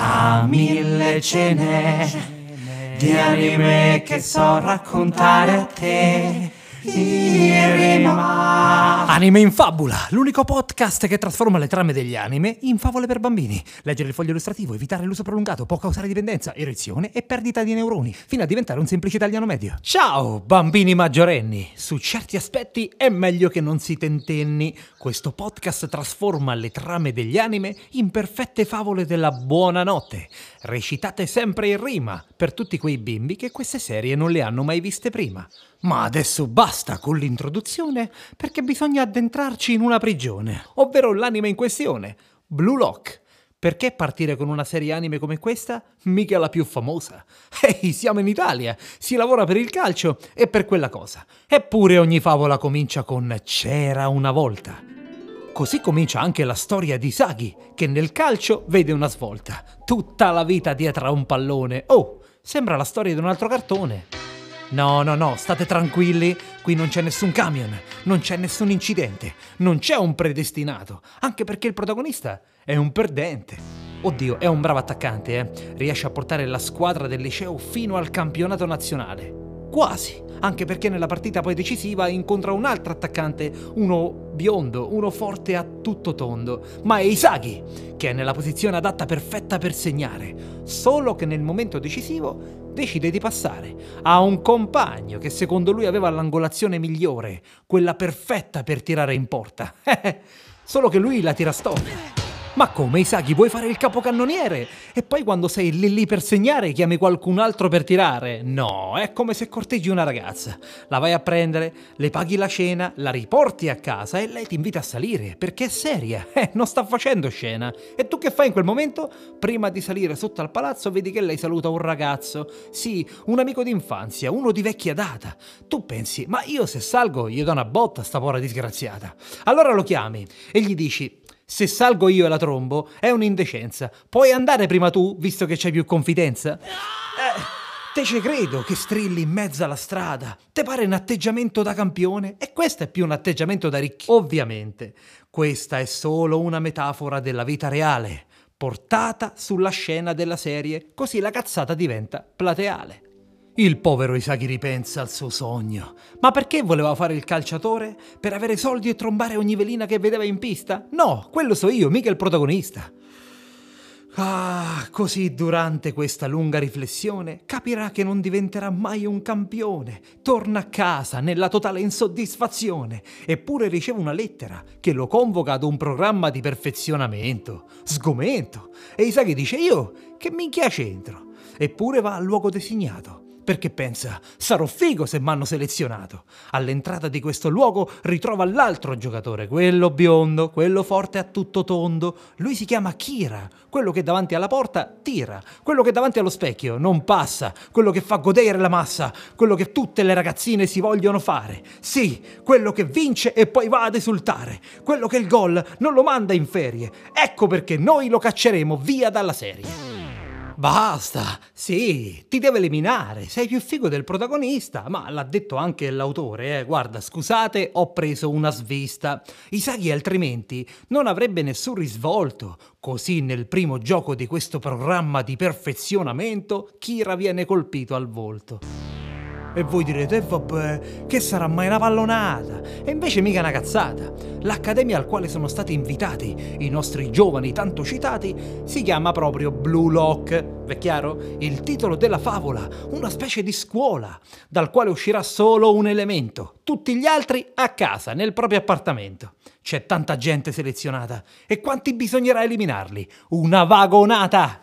a mille cene di anime che so raccontare a te. Anime in Fabula, l'unico podcast che trasforma le trame degli anime in favole per bambini. Leggere il foglio illustrativo, evitare l'uso prolungato può causare dipendenza, erezione e perdita di neuroni, fino a diventare un semplice italiano medio. Ciao, bambini maggiorenni! Su certi aspetti è meglio che non si tentenni. Questo podcast trasforma le trame degli anime in perfette favole della buonanotte, recitate sempre in rima per tutti quei bimbi che queste serie non le hanno mai viste prima. Ma adesso basta con l'introduzione perché bisogna addentrarci in una prigione, ovvero l'anime in questione, Blue Lock. Perché partire con una serie anime come questa? Mica la più famosa. Ehi, siamo in Italia, si lavora per il calcio e per quella cosa. Eppure ogni favola comincia con C'era una volta. Così comincia anche la storia di Sagi, che nel calcio vede una svolta. Tutta la vita dietro a un pallone. Oh, sembra la storia di un altro cartone. No, no, no, state tranquilli, qui non c'è nessun camion, non c'è nessun incidente, non c'è un predestinato, anche perché il protagonista è un perdente. Oddio, è un bravo attaccante, eh. Riesce a portare la squadra del liceo fino al campionato nazionale. Quasi, anche perché nella partita poi decisiva incontra un altro attaccante, uno biondo, uno forte a tutto tondo, ma è Isagi, che è nella posizione adatta perfetta per segnare, solo che nel momento decisivo decide di passare. Ha un compagno che secondo lui aveva l'angolazione migliore, quella perfetta per tirare in porta. Solo che lui la tira storta. Ma come Isagi vuoi fare il capocannoniere? E poi quando sei lì lì per segnare chiami qualcun altro per tirare? No, è come se corteggi una ragazza. La vai a prendere, le paghi la cena, la riporti a casa e lei ti invita a salire perché è seria. Eh, non sta facendo scena. E tu che fai in quel momento? Prima di salire sotto al palazzo vedi che lei saluta un ragazzo. Sì, un amico d'infanzia, uno di vecchia data. Tu pensi, ma io se salgo gli do una botta a sta povera disgraziata. Allora lo chiami e gli dici se salgo io e la trombo è un'indecenza. Puoi andare prima tu, visto che c'hai più confidenza? Eh, te ci credo che strilli in mezzo alla strada. Te pare un atteggiamento da campione? E questo è più un atteggiamento da ricchi. Ovviamente, questa è solo una metafora della vita reale, portata sulla scena della serie, così la cazzata diventa plateale. Il povero Isagi ripensa al suo sogno. Ma perché voleva fare il calciatore? Per avere soldi e trombare ogni velina che vedeva in pista? No, quello so io, mica il protagonista. Ah, così durante questa lunga riflessione capirà che non diventerà mai un campione. Torna a casa nella totale insoddisfazione, eppure riceve una lettera che lo convoca ad un programma di perfezionamento. Sgomento. E Isagi dice io, che minchia c'entro? Eppure va al luogo designato perché pensa, sarò figo se m'hanno selezionato. All'entrata di questo luogo ritrova l'altro giocatore, quello biondo, quello forte a tutto tondo. Lui si chiama Kira, quello che davanti alla porta tira, quello che davanti allo specchio non passa, quello che fa godere la massa, quello che tutte le ragazzine si vogliono fare. Sì, quello che vince e poi va ad esultare, quello che il gol non lo manda in ferie. Ecco perché noi lo cacceremo via dalla serie. Basta, sì, ti deve eliminare, sei più figo del protagonista, ma l'ha detto anche l'autore, eh. guarda, scusate, ho preso una svista. Isaghi altrimenti non avrebbe nessun risvolto, così nel primo gioco di questo programma di perfezionamento Kira viene colpito al volto. E voi direte, e eh, vabbè, che sarà mai una pallonata? E invece mica una cazzata. L'accademia al quale sono stati invitati i nostri giovani tanto citati si chiama proprio Blue Lock. È chiaro? Il titolo della favola, una specie di scuola, dal quale uscirà solo un elemento, tutti gli altri a casa, nel proprio appartamento. C'è tanta gente selezionata. E quanti bisognerà eliminarli? Una vagonata!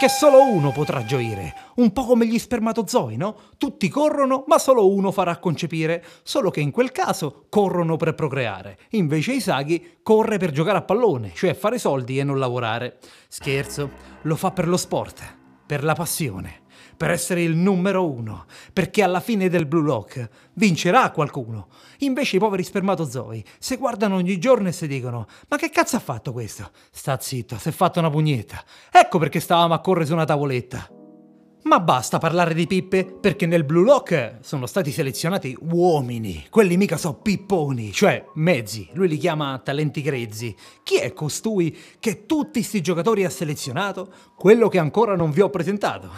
Perché solo uno potrà gioire, un po' come gli spermatozoi, no? Tutti corrono, ma solo uno farà concepire, solo che in quel caso corrono per procreare. Invece Isagi corre per giocare a pallone, cioè fare soldi e non lavorare. Scherzo, lo fa per lo sport, per la passione per essere il numero uno, perché alla fine del Blue Lock vincerà qualcuno. Invece i poveri spermatozoi si guardano ogni giorno e si dicono: Ma che cazzo ha fatto questo? Sta zitto, si è fatto una pugnetta. Ecco perché stavamo a correre su una tavoletta. Ma basta parlare di pippe, perché nel Blue Lock sono stati selezionati uomini. Quelli mica so pipponi, cioè mezzi. Lui li chiama talenti grezzi. Chi è costui che tutti sti giocatori ha selezionato? Quello che ancora non vi ho presentato.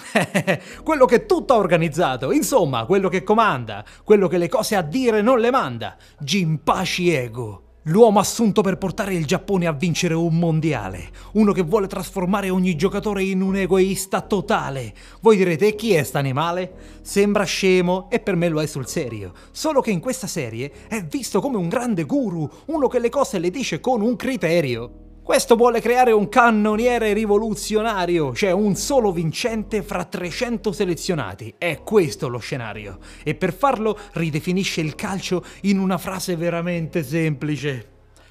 quello che tutto ha organizzato. Insomma, quello che comanda. Quello che le cose a dire non le manda. Ginpachi Ego. L'uomo assunto per portare il Giappone a vincere un mondiale, uno che vuole trasformare ogni giocatore in un egoista totale. Voi direte, chi è st'animale? Sembra scemo e per me lo è sul serio, solo che in questa serie è visto come un grande guru, uno che le cose le dice con un criterio. Questo vuole creare un cannoniere rivoluzionario, cioè un solo vincente fra 300 selezionati. È questo lo scenario. E per farlo ridefinisce il calcio in una frase veramente semplice.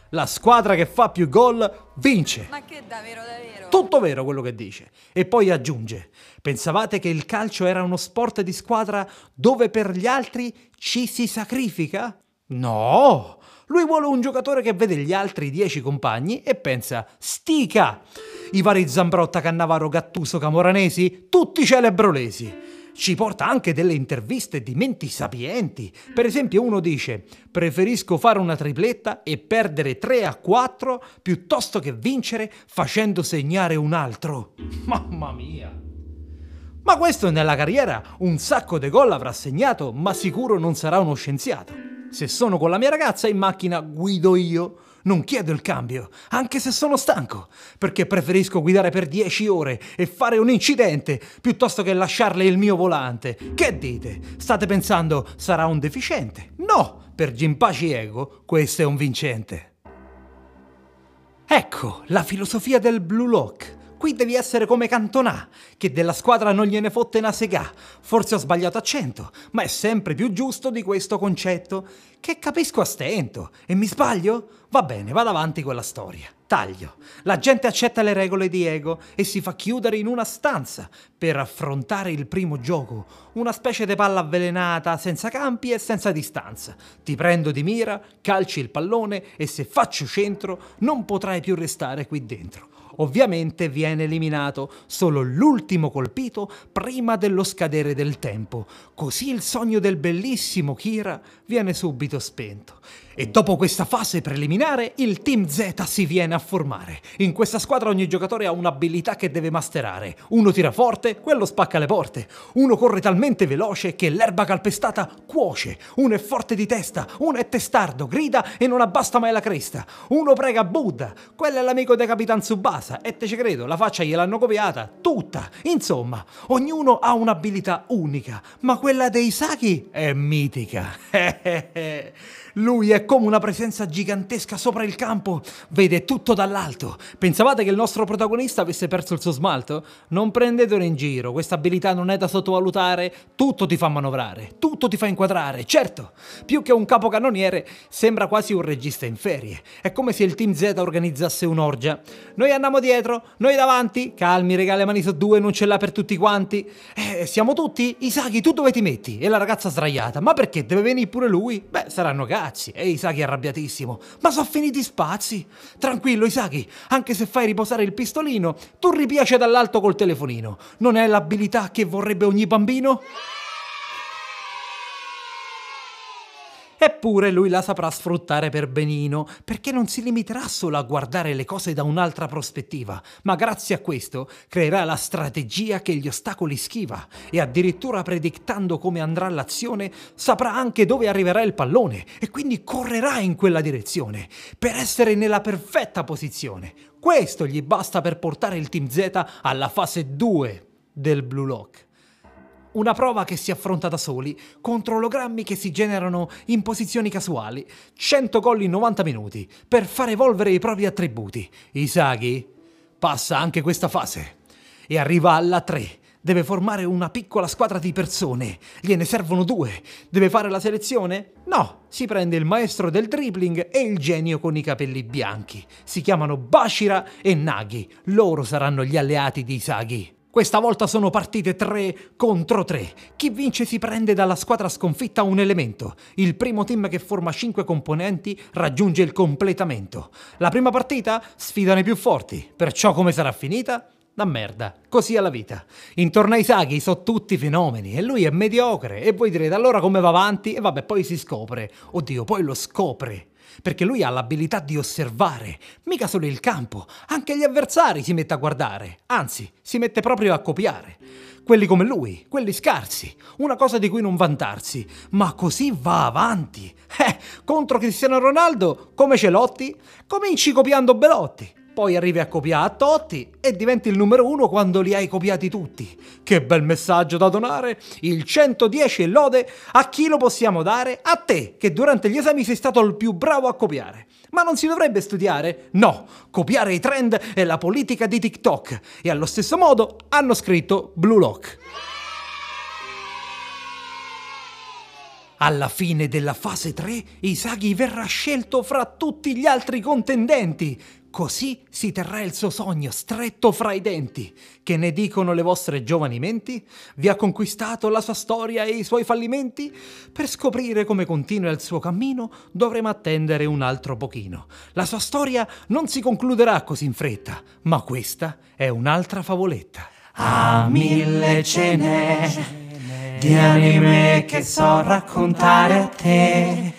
La squadra che fa più gol vince. Ma che davvero, davvero? Tutto vero quello che dice. E poi aggiunge: Pensavate che il calcio era uno sport di squadra dove per gli altri ci si sacrifica? No! Lui vuole un giocatore che vede gli altri dieci compagni e pensa: Stica! I vari Zambrotta, Cannavaro, Gattuso, Camoranesi, tutti celebrolesi. Ci porta anche delle interviste di menti sapienti. Per esempio, uno dice: Preferisco fare una tripletta e perdere 3 a 4 piuttosto che vincere facendo segnare un altro. Mamma mia! Ma questo nella carriera un sacco di gol avrà segnato, ma sicuro non sarà uno scienziato. Se sono con la mia ragazza in macchina guido io. Non chiedo il cambio, anche se sono stanco, perché preferisco guidare per 10 ore e fare un incidente piuttosto che lasciarle il mio volante. Che dite? State pensando sarà un deficiente? No, per Gimpaci Ego questo è un vincente. Ecco la filosofia del Blue Lock. Qui devi essere come Cantona, che della squadra non gliene fotte una sega. Forse ho sbagliato accento, ma è sempre più giusto di questo concetto, che capisco a stento. E mi sbaglio? Va bene, vado avanti con la storia. Taglio. La gente accetta le regole di Ego e si fa chiudere in una stanza per affrontare il primo gioco, una specie di palla avvelenata, senza campi e senza distanza. Ti prendo di mira, calci il pallone e se faccio centro non potrai più restare qui dentro. Ovviamente viene eliminato solo l'ultimo colpito prima dello scadere del tempo, così il sogno del bellissimo Kira viene subito spento. E dopo questa fase preliminare il Team Z si viene a formare. In questa squadra ogni giocatore ha un'abilità che deve masterare. Uno tira forte, quello spacca le porte. Uno corre talmente veloce che l'erba calpestata cuoce. Uno è forte di testa, uno è testardo, grida e non abbasta mai la cresta. Uno prega Buddha, quello è l'amico dei Capitan Tsubasa e te ci credo, la faccia gliel'hanno copiata, tutta. Insomma, ognuno ha un'abilità unica, ma quella dei Saki è mitica. Lui è come una presenza gigantesca sopra il campo, vede tutto dall'alto. Pensavate che il nostro protagonista avesse perso il suo smalto? Non prendetelo in giro, questa abilità non è da sottovalutare, tutto ti fa manovrare, tutto ti fa inquadrare, certo. Più che un capocannoniere, sembra quasi un regista in ferie. È come se il Team Z organizzasse un'orgia. Noi andiamo dietro, noi davanti, calmi, regale mani su due, non ce l'ha per tutti quanti. Eh, siamo tutti? Isaki, tu dove ti metti? E la ragazza sdraiata, ma perché? Deve venire pure lui? Beh, saranno cazzi. E Isaki arrabbiatissimo. Ma sono finiti spazi. Tranquillo, Isaki, anche se fai riposare il pistolino, tu ripiace dall'alto col telefonino. Non è l'abilità che vorrebbe ogni bambino? Eppure lui la saprà sfruttare per benino, perché non si limiterà solo a guardare le cose da un'altra prospettiva, ma grazie a questo creerà la strategia che gli ostacoli schiva e addirittura predictando come andrà l'azione saprà anche dove arriverà il pallone e quindi correrà in quella direzione per essere nella perfetta posizione. Questo gli basta per portare il Team Z alla fase 2 del Blue Lock. Una prova che si affronta da soli contro ologrammi che si generano in posizioni casuali, 100 gol in 90 minuti, per far evolvere i propri attributi. Isagi passa anche questa fase e arriva alla 3. Deve formare una piccola squadra di persone. Gliene servono due. Deve fare la selezione? No, si prende il maestro del dribbling e il genio con i capelli bianchi. Si chiamano Bashira e Nagi. Loro saranno gli alleati di Isagi. Questa volta sono partite 3 contro 3. Chi vince si prende dalla squadra sconfitta un elemento. Il primo team che forma 5 componenti raggiunge il completamento. La prima partita sfidano i più forti, perciò come sarà finita? Da merda, così è la vita. Intorno ai saghi sono tutti fenomeni e lui è mediocre e voi direte allora come va avanti e vabbè poi si scopre. Oddio, poi lo scopre. Perché lui ha l'abilità di osservare, mica solo il campo, anche gli avversari si mette a guardare, anzi si mette proprio a copiare. Quelli come lui, quelli scarsi, una cosa di cui non vantarsi, ma così va avanti. Eh, contro Cristiano Ronaldo, come Celotti, cominci copiando Belotti poi arrivi a copiare a Totti e diventi il numero uno quando li hai copiati tutti. Che bel messaggio da donare! Il 110 e lode a chi lo possiamo dare? A te, che durante gli esami sei stato il più bravo a copiare. Ma non si dovrebbe studiare? No, copiare i trend è la politica di TikTok e allo stesso modo hanno scritto Blue Lock. Alla fine della fase 3, Isaghi verrà scelto fra tutti gli altri contendenti. Così si terrà il suo sogno stretto fra i denti. Che ne dicono le vostre giovani menti? Vi ha conquistato la sua storia e i suoi fallimenti? Per scoprire come continua il suo cammino dovremo attendere un altro pochino. La sua storia non si concluderà così in fretta, ma questa è un'altra favoletta. A mille cene di anime che so raccontare a te.